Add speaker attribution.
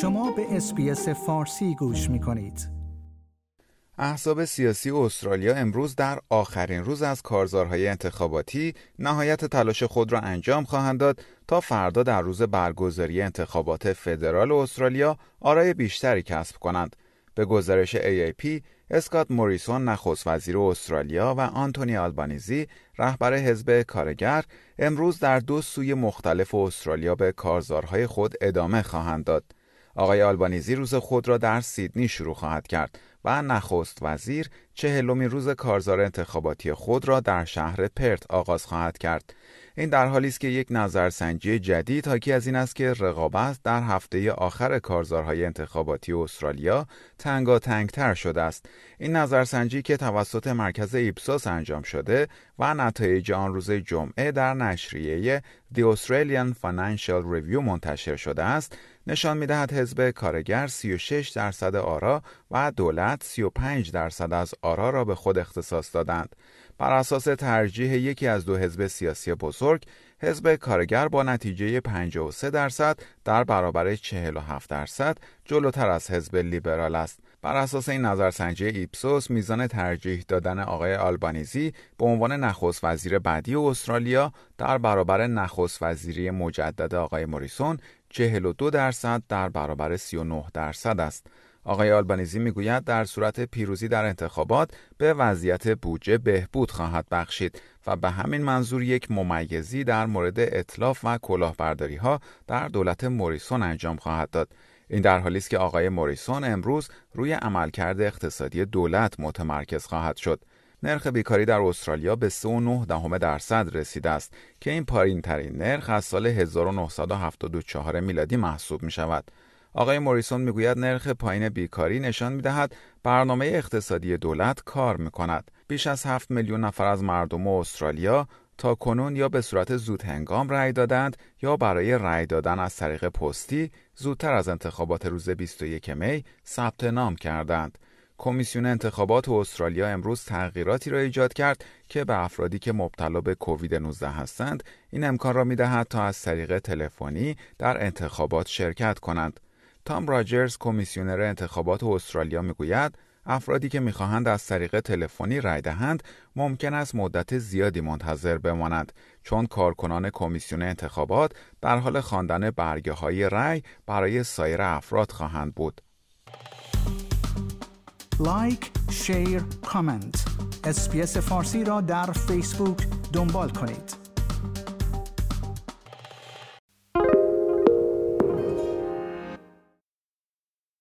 Speaker 1: شما به SBS فارسی گوش می کنید.
Speaker 2: احزاب سیاسی استرالیا امروز در آخرین روز از کارزارهای انتخاباتی نهایت تلاش خود را انجام خواهند داد تا فردا در روز برگزاری انتخابات فدرال استرالیا آرای بیشتری کسب کنند. به گزارش AAP، اسکات موریسون نخست وزیر استرالیا و آنتونی آلبانیزی رهبر حزب کارگر امروز در دو سوی مختلف استرالیا به کارزارهای خود ادامه خواهند داد. آقای آلبانیزی روز خود را در سیدنی شروع خواهد کرد و نخست وزیر چهلمین روز کارزار انتخاباتی خود را در شهر پرت آغاز خواهد کرد. این در حالی است که یک نظرسنجی جدید حاکی از این است که رقابت در هفته آخر کارزارهای انتخاباتی استرالیا تنگاتنگتر شده است. این نظرسنجی که توسط مرکز ایپسوس انجام شده و نتایج آن روز جمعه در نشریه The Australian Financial Review منتشر شده است نشان می‌دهد حزب کارگر 36 درصد آرا و دولت 35 درصد از آرا را به خود اختصاص دادند. بر اساس ترجیح یکی از دو حزب سیاسی بزرگ، حزب کارگر با نتیجه 53 درصد در برابر 47 درصد جلوتر از حزب لیبرال است. بر اساس این نظرسنجی ایپسوس میزان ترجیح دادن آقای آلبانیزی به عنوان نخست وزیر بعدی استرالیا در برابر نخست وزیری مجدد آقای موریسون 42 درصد در برابر 39 درصد است. آقای آلبانیزی می‌گوید در صورت پیروزی در انتخابات به وضعیت بودجه بهبود خواهد بخشید و به همین منظور یک ممیزی در مورد اطلاف و کلاهبرداری ها در دولت موریسون انجام خواهد داد. این در حالی است که آقای موریسون امروز روی عملکرد اقتصادی دولت متمرکز خواهد شد. نرخ بیکاری در استرالیا به 3.9 دهم درصد رسیده است که این پایین ترین نرخ از سال 1974 میلادی محسوب می شود. آقای موریسون می‌گوید نرخ پایین بیکاری نشان می‌دهد برنامه اقتصادی دولت کار می کند. بیش از 7 میلیون نفر از مردم استرالیا تا کنون یا به صورت زود هنگام رأی دادند یا برای رأی دادن از طریق پستی زودتر از انتخابات روز 21 می ثبت نام کردند. کمیسیون انتخابات استرالیا امروز تغییراتی را ایجاد کرد که به افرادی که مبتلا به کووید 19 هستند این امکان را می‌دهد تا از طریق تلفنی در انتخابات شرکت کنند. تام راجرز کمیسیونر انتخابات استرالیا می‌گوید افرادی که می‌خواهند از طریق تلفنی رای دهند ممکن است مدت زیادی منتظر بمانند چون کارکنان کمیسیون انتخابات در حال خواندن برگه های رای برای سایر افراد خواهند بود.
Speaker 1: like، share، comment. SBS فارسی را در فیسبوک دنبال کنید.